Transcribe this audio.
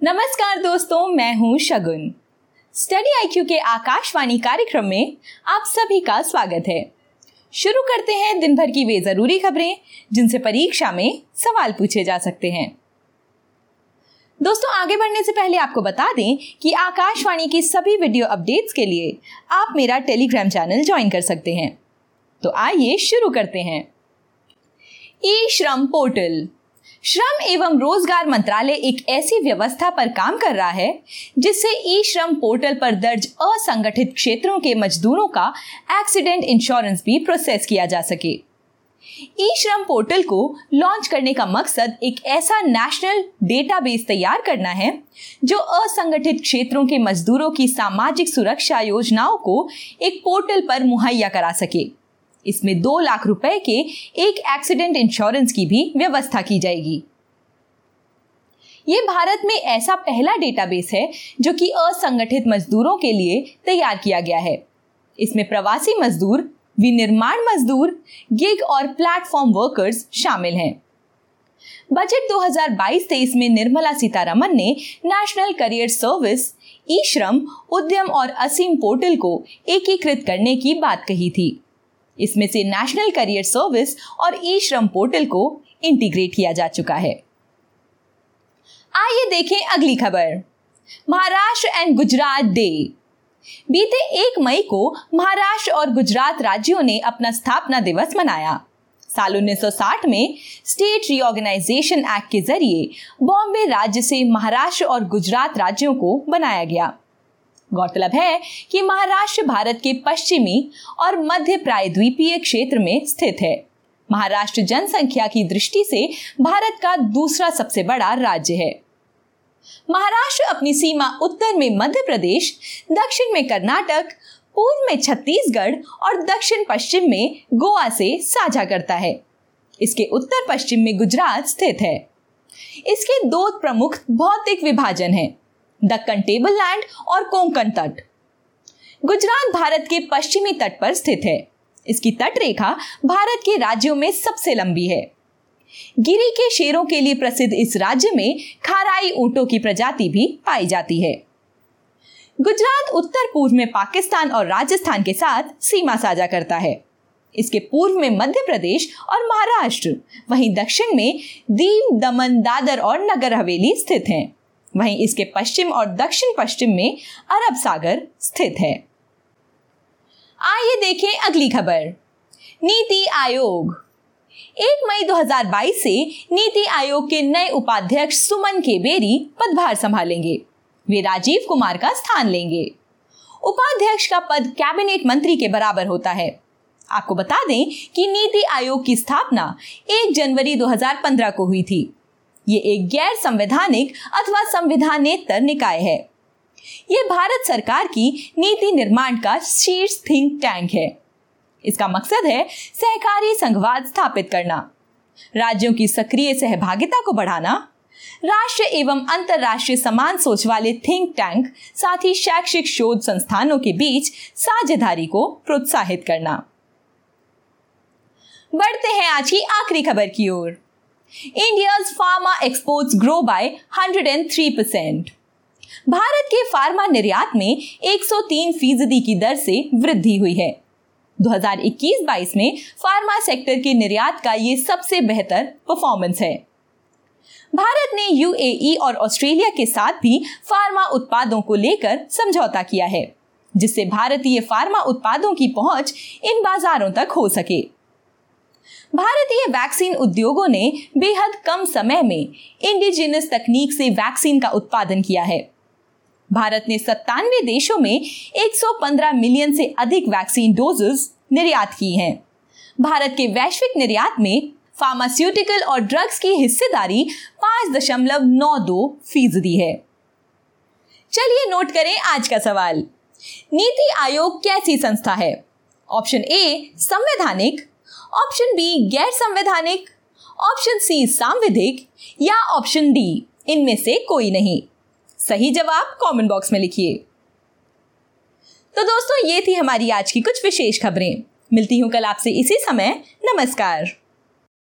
नमस्कार दोस्तों, मैं हूँ शगुन। स्टडी आईक्यू के आकाशवाणी कार्यक्रम में आप सभी का स्वागत है। शुरू करते हैं दिन भर की वे ज़रूरी खबरें, जिनसे परीक्षा में सवाल पूछे जा सकते हैं। दोस्तों, आगे बढ़ने से पहले आपको बता दें कि आकाशवाणी की सभी वीडियो अपडेट्स के लिए आप मेरा टेलीग्राम चैनल ज्वाइन कर सकते हैं। तो आइए शुरू करते हैं। ई श्रम पोर्टल श्रम एवं रोज़गार मंत्रालय एक ऐसी व्यवस्था पर काम कर रहा है, जिससे ई श्रम पोर्टल पर दर्ज असंगठित क्षेत्रों के मजदूरों का एक्सीडेंट इंश्योरेंस भी प्रोसेस किया जा सके। ई श्रम पोर्टल को लॉन्च करने का मकसद एक ऐसा नेशनल डेटाबेस तैयार करना है, जो असंगठित क्षेत्रों के मजदूरों की सामाजिक सुरक्षा योजनाओं को एक पोर्टल पर मुहैया करा सके। इसमें दो लाख रुपए के एक एक्सीडेंट इंश्योरेंस की भी व्यवस्था की जाएगी। ये भारत में ऐसा पहला डेटाबेस है जो कि असंगठित मजदूरों के लिए तैयार किया गया है। इसमें प्रवासी मजदूर, विनिर्माण मजदूर गिग और प्लेटफॉर्म वर्कर्स शामिल हैं। बजट 2022-23 में निर्मला सीतारमन ने नेशनल करियर सर्विस ई श्रम, उद्यम और असीम पोर्टल को एकीकृत करने की बात कही थी। इसमें से नेशनल करियर सर्विस और ई श्रम पोर्टल को इंटीग्रेट किया जा चुका है। आइए देखें अगली खबर। महाराष्ट्र एंड गुजरात डे बीते एक मई को महाराष्ट्र और गुजरात राज्यों ने अपना स्थापना दिवस मनाया। साल 1960 में स्टेट रीऑर्गेनाइजेशन एक्ट के ज़रिए बॉम्बे राज्य से महाराष्ट्र और गुजरात राज्यों को बनाया गया। गौरतलब है कि महाराष्ट्र, भारत के पश्चिमी और मध्य प्रायद्वीपीय क्षेत्र में स्थित है। महाराष्ट्र जनसंख्या की दृष्टि से भारत का दूसरा सबसे बड़ा राज्य है। महाराष्ट्र अपनी सीमा उत्तर में मध्य प्रदेश, दक्षिण में कर्नाटक, पूर्व में छत्तीसगढ़ और दक्षिण पश्चिम में गोवा से साझा करता है। इसके उत्तर पश्चिम में गुजरात स्थित है। इसके दो प्रमुख भौतिक विभाजन हैं। दक्कन टेबल लैंड और कोंकण तट। गुजरात भारत के पश्चिमी तट पर स्थित है। इसकी तट रेखा भारत के राज्यों में सबसे लंबी है। गिरी के शेरों के लिए प्रसिद्ध इस राज्य में खाराई ऊंटों की प्रजाति भी पाई जाती है। गुजरात उत्तर पूर्व में पाकिस्तान और राजस्थान के साथ सीमा साझा करता है। इसके पूर्व में मध्य प्रदेश और महाराष्ट्र, वहीं दक्षिण में दीव, दमन, दादर और नगर हवेली स्थित हैं। वहीं इसके पश्चिम और दक्षिण पश्चिम में अरब सागर स्थित है। आइए देखें अगली खबर। नीति आयोग। एक मई 2022 से नीति आयोग के नए उपाध्यक्ष सुमन के बेरी पदभार संभालेंगे। वे राजीव कुमार का स्थान लेंगे। उपाध्यक्ष का पद कैबिनेट मंत्री के बराबर होता है। आपको बता दें कि नीति आयोग की स्थापना 1 जनवरी 2015 को हुई थी। ये एक गैर संवैधानिक अथवा संविधानेतर निकाय है। ये भारत सरकार की नीति निर्माण का शीर्ष थिंक टैंक है। इसका मकसद है सहकारी संघवाद स्थापित करना, राज्यों की सक्रिय सहभागिता को बढ़ाना, राष्ट्र एवं अंतरराष्ट्रीय समान सोच वाले थिंक टैंक साथ ही शैक्षिक शोध संस्थानों के बीच साझेदारी को प्रोत्साहित करना। बढ़ते हैं आज की आखिरी खबर की ओर। India's pharma exports grow by 103 percent Bharat के फार्मा निर्यात में 103 फ़ीसदी की दर से वृद्धि हुई है। 2021-22 में फार्मा सेक्टर के निर्यात का ये सबसे बेहतर परफॉर्मेंस है। भारत ने यूएई और ऑस्ट्रेलिया के साथ भी फार्मा उत्पादों को लेकर समझौता किया है, जिससे भारतीय फार्मा उत्पादों की पहुँच इन बाजारों तक हो सके। भारतीय वैक्सीन उद्योगों ने बेहद कम समय में इंडिजिनस तकनीक से वैक्सीन का उत्पादन किया है। भारत ने सत्तानवे देशों में 115 मिलियन से अधिक वैक्सीन डोजेस निर्यात की हैं। भारत के वैश्विक निर्यात में फार्मास्यूटिकल और ड्रग्स की हिस्सेदारी पाँच दशमलव नौ दो फ़ीसदी है। चलिए नोट करें आज का सवाल। नीति आयोग कैसी संस्था है? ऑप्शन ए संवैधानिक ऑप्शन बी गैर संवैधानिक ऑप्शन सी, सांविधिक, या ऑप्शन डी, इनमें से कोई नहीं। सही जवाब कमेंट बॉक्स में लिखिए। तो दोस्तों, ये थी हमारी आज की कुछ विशेष खबरें। मिलती हूँ कल आपसे इसी समय। नमस्कार।